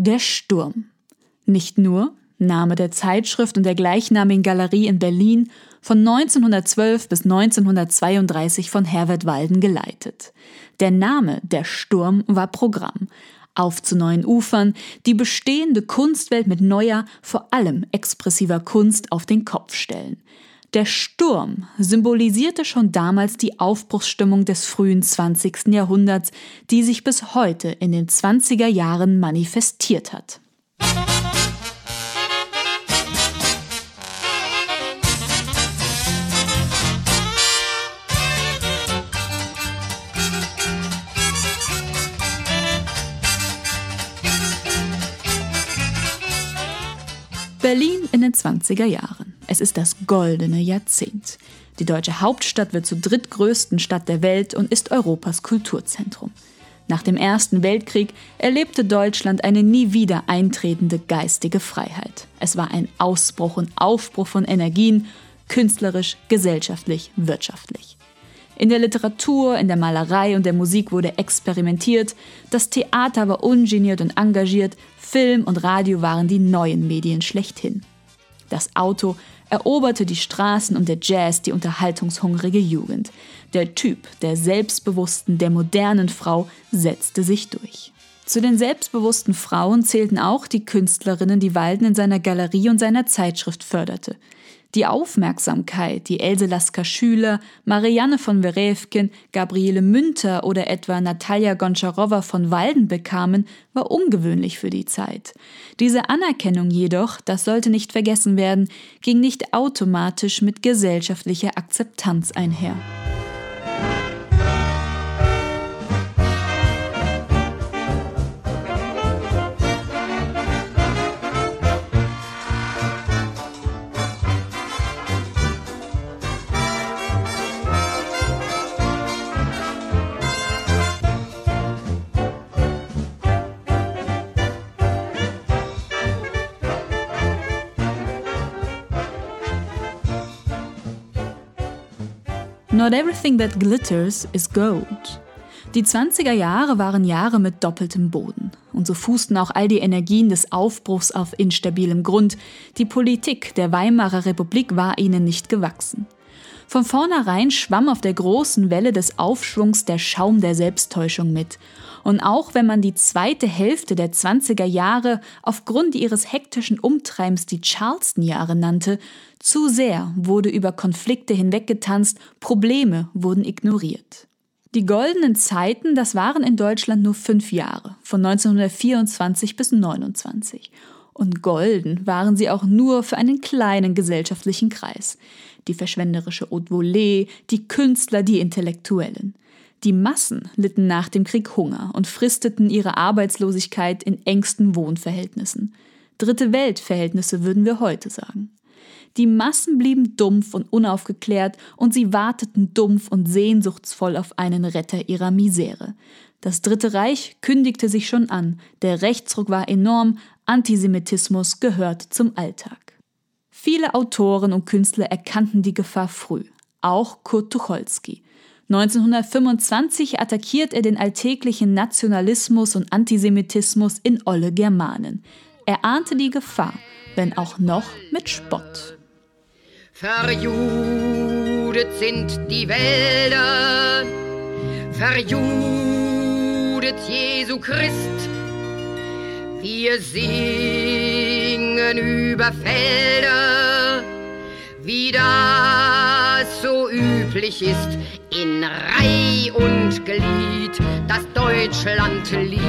Der Sturm. Nicht nur Name der Zeitschrift und der gleichnamigen Galerie in Berlin, von 1912 bis 1932 von Herbert Walden geleitet. Der Name Der Sturm war Programm. Auf zu neuen Ufern, die bestehende Kunstwelt mit neuer, vor allem expressiver Kunst auf den Kopf stellen. Der Sturm symbolisierte schon damals die Aufbruchsstimmung des frühen 20. Jahrhunderts, die sich bis heute in den 20er Jahren manifestiert hat. Berlin in den 20er Jahren. Es ist das goldene Jahrzehnt. Die deutsche Hauptstadt wird zur drittgrößten Stadt der Welt und ist Europas Kulturzentrum. Nach dem Ersten Weltkrieg erlebte Deutschland eine nie wieder eintretende geistige Freiheit. Es war ein Ausbruch und Aufbruch von Energien, künstlerisch, gesellschaftlich, wirtschaftlich. In der Literatur, in der Malerei und der Musik wurde experimentiert, das Theater war ungeniert und engagiert, Film und Radio waren die neuen Medien schlechthin. Das Auto eroberte die Straßen und der Jazz die unterhaltungshungrige Jugend. Der Typ der selbstbewussten, der modernen Frau setzte sich durch. Zu den selbstbewussten Frauen zählten auch die Künstlerinnen, die Walden in seiner Galerie und seiner Zeitschrift förderte. Die Aufmerksamkeit, die Else Lasker-Schüler, Marianne von Werewkin, Gabriele Münter oder etwa Natalia Goncharowa von Walden bekamen, war ungewöhnlich für die Zeit. Diese Anerkennung jedoch, das sollte nicht vergessen werden, ging nicht automatisch mit gesellschaftlicher Akzeptanz einher. Not everything that glitters is gold. Die 20er Jahre waren Jahre mit doppeltem Boden. Und so fußten auch all die Energien des Aufbruchs auf instabilem Grund. Die Politik der Weimarer Republik war ihnen nicht gewachsen. Von vornherein schwamm auf der großen Welle des Aufschwungs der Schaum der Selbsttäuschung mit. Und auch wenn man die zweite Hälfte der 20er Jahre aufgrund ihres hektischen Umtreibens die Charleston-Jahre nannte, zu sehr wurde über Konflikte hinweggetanzt, Probleme wurden ignoriert. Die goldenen Zeiten, das waren in Deutschland nur fünf Jahre, von 1924 bis 1929. Und golden waren sie auch nur für einen kleinen gesellschaftlichen Kreis. Die verschwenderische Haute Volée, die Künstler, die Intellektuellen. Die Massen litten nach dem Krieg Hunger und fristeten ihre Arbeitslosigkeit in engsten Wohnverhältnissen. Dritte Weltverhältnisse würden wir heute sagen. Die Massen blieben dumpf und unaufgeklärt und sie warteten dumpf und sehnsuchtsvoll auf einen Retter ihrer Misere. Das Dritte Reich kündigte sich schon an, der Rechtsruck war enorm, Antisemitismus gehört zum Alltag. Viele Autoren und Künstler erkannten die Gefahr früh, auch Kurt Tucholsky. 1925 attackiert er den alltäglichen Nationalismus und Antisemitismus in Olle Germanen. Er ahnte die Gefahr, wenn auch noch mit Spott. Verjudet sind die Wälder, verjudet Jesu Christ, wir singen über Felder, wie das so üblich ist, in Reih und Glied, das Deutschlandlied.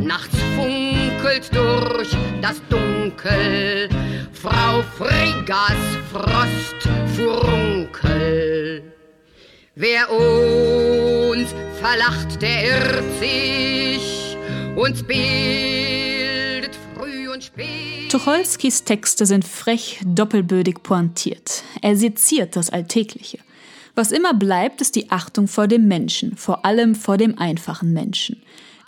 Nachts funkelt durch das Dunkel, Frau Friggas Frostfurunkel. Wer uns verlacht, der irrt sich, uns bildet Tucholskys Texte sind frech, doppelbödig pointiert. Er seziert das Alltägliche. Was immer bleibt, ist die Achtung vor dem Menschen, vor allem vor dem einfachen Menschen.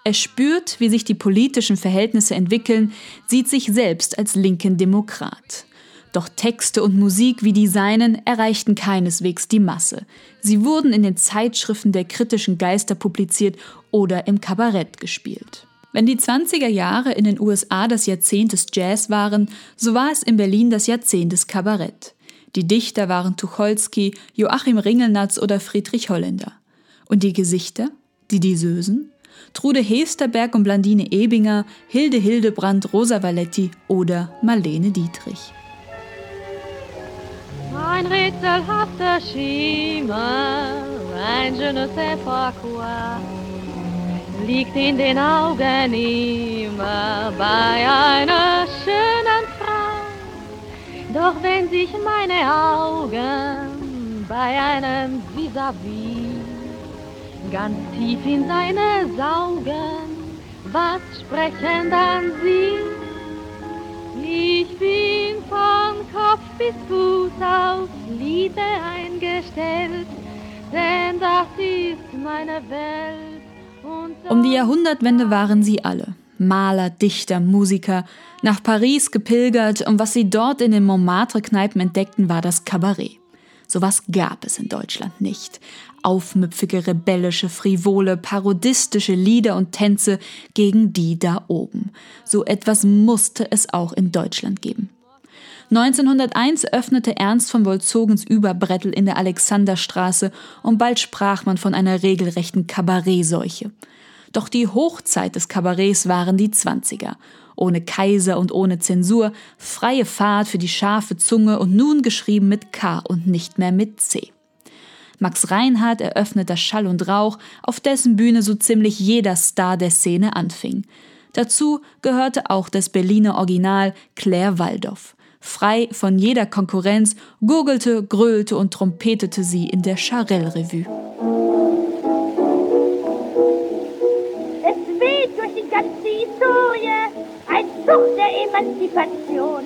Er spürt, wie sich die politischen Verhältnisse entwickeln, sieht sich selbst als linken Demokrat. Doch Texte und Musik wie die seinen erreichten keineswegs die Masse. Sie wurden in den Zeitschriften der kritischen Geister publiziert oder im Kabarett gespielt. Wenn die 20er Jahre in den USA das Jahrzehnt des Jazz waren, so war es in Berlin das Jahrzehnt des Kabarett. Die Dichter waren Tucholsky, Joachim Ringelnatz oder Friedrich Holländer. Und die Gesichter? Die Disösen? Trude Hesterberg und Blandine Ebinger, Hilde Hildebrand, Rosa Valetti oder Marlene Dietrich. Ein rätselhafter Schimmer, ein je ne sais pas quoi liegt in den Augen immer bei einer schönen Frau. Doch wenn sich meine Augen bei einem vis-à-vis ganz tief in seine saugen, was sprechen dann sie? Ich bin von Kopf bis Fuß auf Liebe eingestellt, denn das ist meine Welt. Um die Jahrhundertwende waren sie alle. Maler, Dichter, Musiker, nach Paris gepilgert und was sie dort in den Montmartre-Kneipen entdeckten, war das Kabarett. Sowas gab es in Deutschland nicht. Aufmüpfige, rebellische, frivole, parodistische Lieder und Tänze gegen die da oben. So etwas musste es auch in Deutschland geben. 1901 öffnete Ernst von Wolzogens Überbrettel in der Alexanderstraße und bald sprach man von einer regelrechten Kabarettseuche. Doch die Hochzeit des Kabarets waren die Zwanziger. Ohne Kaiser und ohne Zensur, freie Fahrt für die scharfe Zunge und nun geschrieben mit K und nicht mehr mit C. Max Reinhardt eröffnet das Schall und Rauch, auf dessen Bühne so ziemlich jeder Star der Szene anfing. Dazu gehörte auch das Berliner Original Claire Waldorf frei von jeder Konkurrenz, gurgelte, gröhlte und trompetete sie in der Charelle-Revue. Es weht durch die ganze Historie ein Zug der Emanzipation.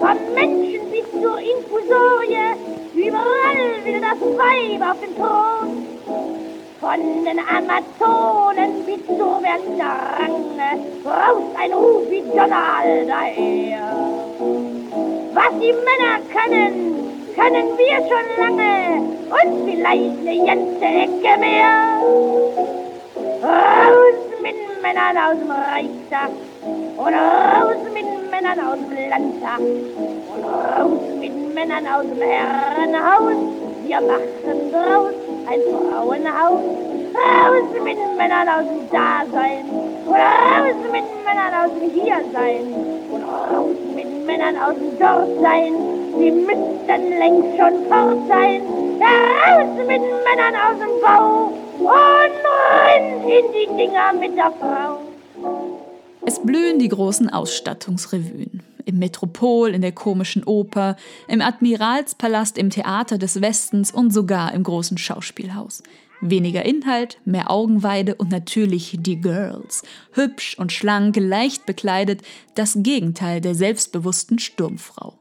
Vom Menschen bis zur Infusorie, überall will das Weib auf den Thron. Von den Amazonen bis zur Range, raus ein Ruf wie Donald daher. Was die Männer können, können wir schon lange und vielleicht eine ganze Ecke mehr. Raus mit Männern aus dem Reichstag und raus mit Männern aus dem Landtag und raus mit Männern aus dem Herrenhaus. Wir machen draus ein Frauenhaus. Raus mit Männern aus dem Dasein und raus mit Männern aus dem Hiersein und raus Männern aus dem Dorf sein. Sie müssten längst schon fort sein. Heraus mit Männern aus dem Bau und rein in die Dinger mit der Frau. Es blühen die großen Ausstattungsrevuen. Im Metropol, in der komischen Oper, im Admiralspalast, im Theater des Westens und sogar im großen Schauspielhaus. Weniger Inhalt, mehr Augenweide und natürlich die Girls. Hübsch und schlank, leicht bekleidet, das Gegenteil der selbstbewussten Sturmfrau.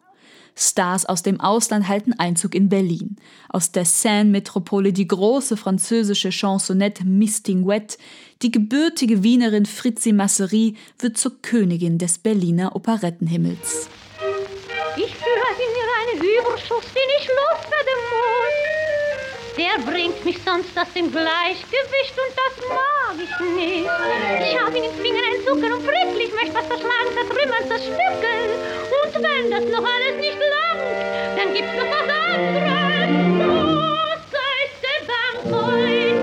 Stars aus dem Ausland halten Einzug in Berlin. Aus der Seine-Metropole die große französische Chansonnette Mistinguette, die gebürtige Wienerin Fritzi Masserie wird zur Königin des Berliner Operettenhimmels. Ich führe in einen Überschuss, den ich loswerde muss. Der bringt mich sonst aus dem Gleichgewicht und das mag ich nicht. Ich habe in den Fingern ein Zucker und friedlich möchte was zerschlagen, zertrümmern, zerstückeln. Und wenn das noch alles nicht langt, dann gibt's noch was anderes. Oh, sei der heut,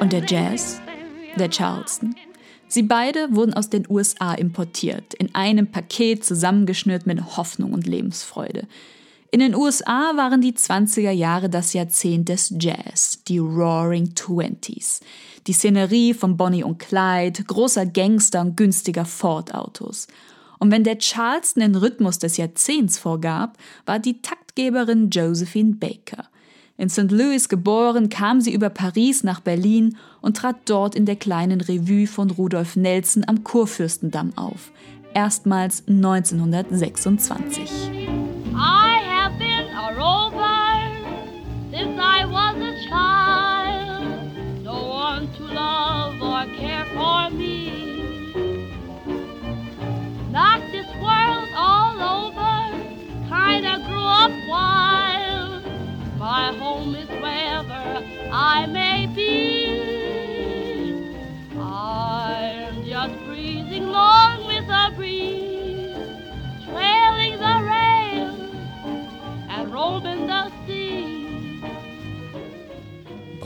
Und der Jazz? Der Charleston? Sie beide wurden aus den USA importiert, in einem Paket zusammengeschnürt mit Hoffnung und Lebensfreude. In den USA waren die 20er Jahre das Jahrzehnt des Jazz, die Roaring Twenties. Die Szenerie von Bonnie und Clyde, großer Gangster und günstiger Ford-Autos. Und wenn der Charleston den Rhythmus des Jahrzehnts vorgab, war die Taktgeberin Josephine Baker – in St. Louis geboren, kam sie über Paris nach Berlin und trat dort in der kleinen Revue von Rudolf Nelson am Kurfürstendamm auf. Erstmals 1926. I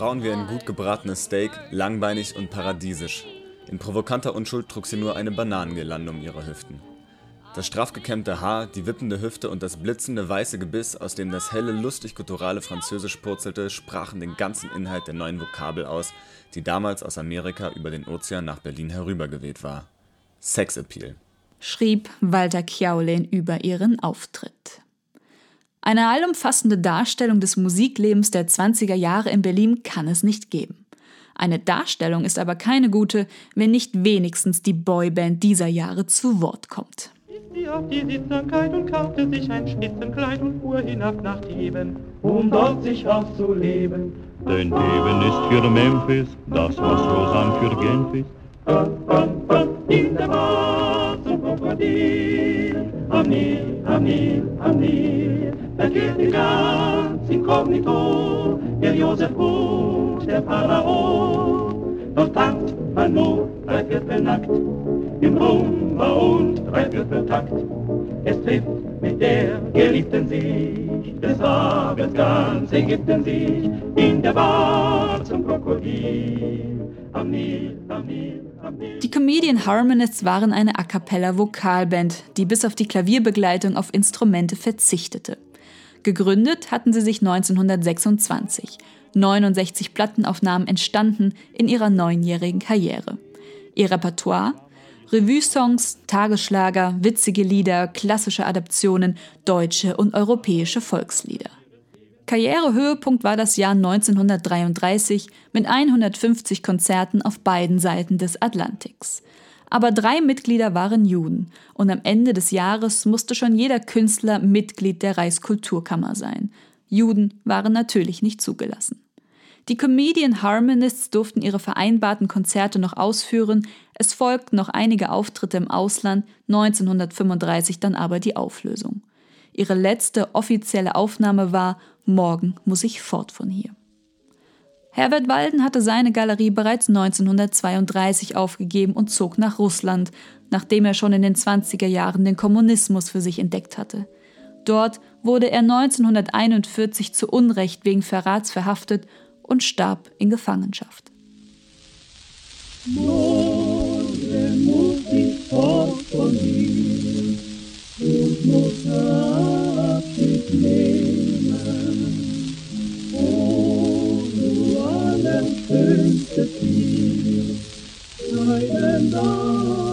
Braun wie ein gut gebratenes Steak, langbeinig und paradiesisch. In provokanter Unschuld trug sie nur eine Bananengirlande um ihre Hüften. Das straff gekämmte Haar, die wippende Hüfte und das blitzende weiße Gebiss, aus dem das helle, lustig gutturale Französisch purzelte, sprachen den ganzen Inhalt der neuen Vokabel aus, die damals aus Amerika über den Ozean nach Berlin herübergeweht war. Sexappeal. Schrieb Walter Kjaulin über ihren Auftritt. Eine allumfassende Darstellung des Musiklebens der 20er Jahre in Berlin kann es nicht geben. Eine Darstellung ist aber keine gute, wenn nicht wenigstens die Boyband dieser Jahre zu Wort kommt sie auf die Sitzsamkeit und kaufte sich ein Spitzenkleid und fuhr hinab nach Theben, um dort sich auszuleben. Denn Theben ist für Memphis, das was Lausanne für Genf ist. In der Bar zum Krokodil, am Nil, am Nil, am Nil, verkehrte ganz inkognito der Josef und der Pharao. Doch tanzt man nur drei Viertel nackt im Rumba und Dreivierteltakt. Es trifft mit der Geliebten sich, des Abends ganz Ägypten sich, in der Bar zum Krokodil, am Nil, am Nil. Die Comedian Harmonists waren eine A cappella Vokalband, die bis auf die Klavierbegleitung auf Instrumente verzichtete. Gegründet hatten sie sich 1926. 69 Plattenaufnahmen entstanden in ihrer neunjährigen Karriere. Ihr Repertoire Revue-Songs, Tagesschlager, witzige Lieder, klassische Adaptionen, deutsche und europäische Volkslieder. Karrierehöhepunkt war das Jahr 1933 mit 150 Konzerten auf beiden Seiten des Atlantiks. Aber drei Mitglieder waren Juden und am Ende des Jahres musste schon jeder Künstler Mitglied der Reichskulturkammer sein. Juden waren natürlich nicht zugelassen. Die Comedian Harmonists durften ihre vereinbarten Konzerte noch ausführen, es folgten noch einige Auftritte im Ausland, 1935 dann aber die Auflösung. Ihre letzte offizielle Aufnahme war Morgen muss ich fort von hier. Herbert Walden hatte seine Galerie bereits 1932 aufgegeben und zog nach Russland, nachdem er schon in den 20er Jahren den Kommunismus für sich entdeckt hatte. Dort wurde er 1941 zu Unrecht wegen Verrats verhaftet und starb in Gefangenschaft. Morgen to be, I am.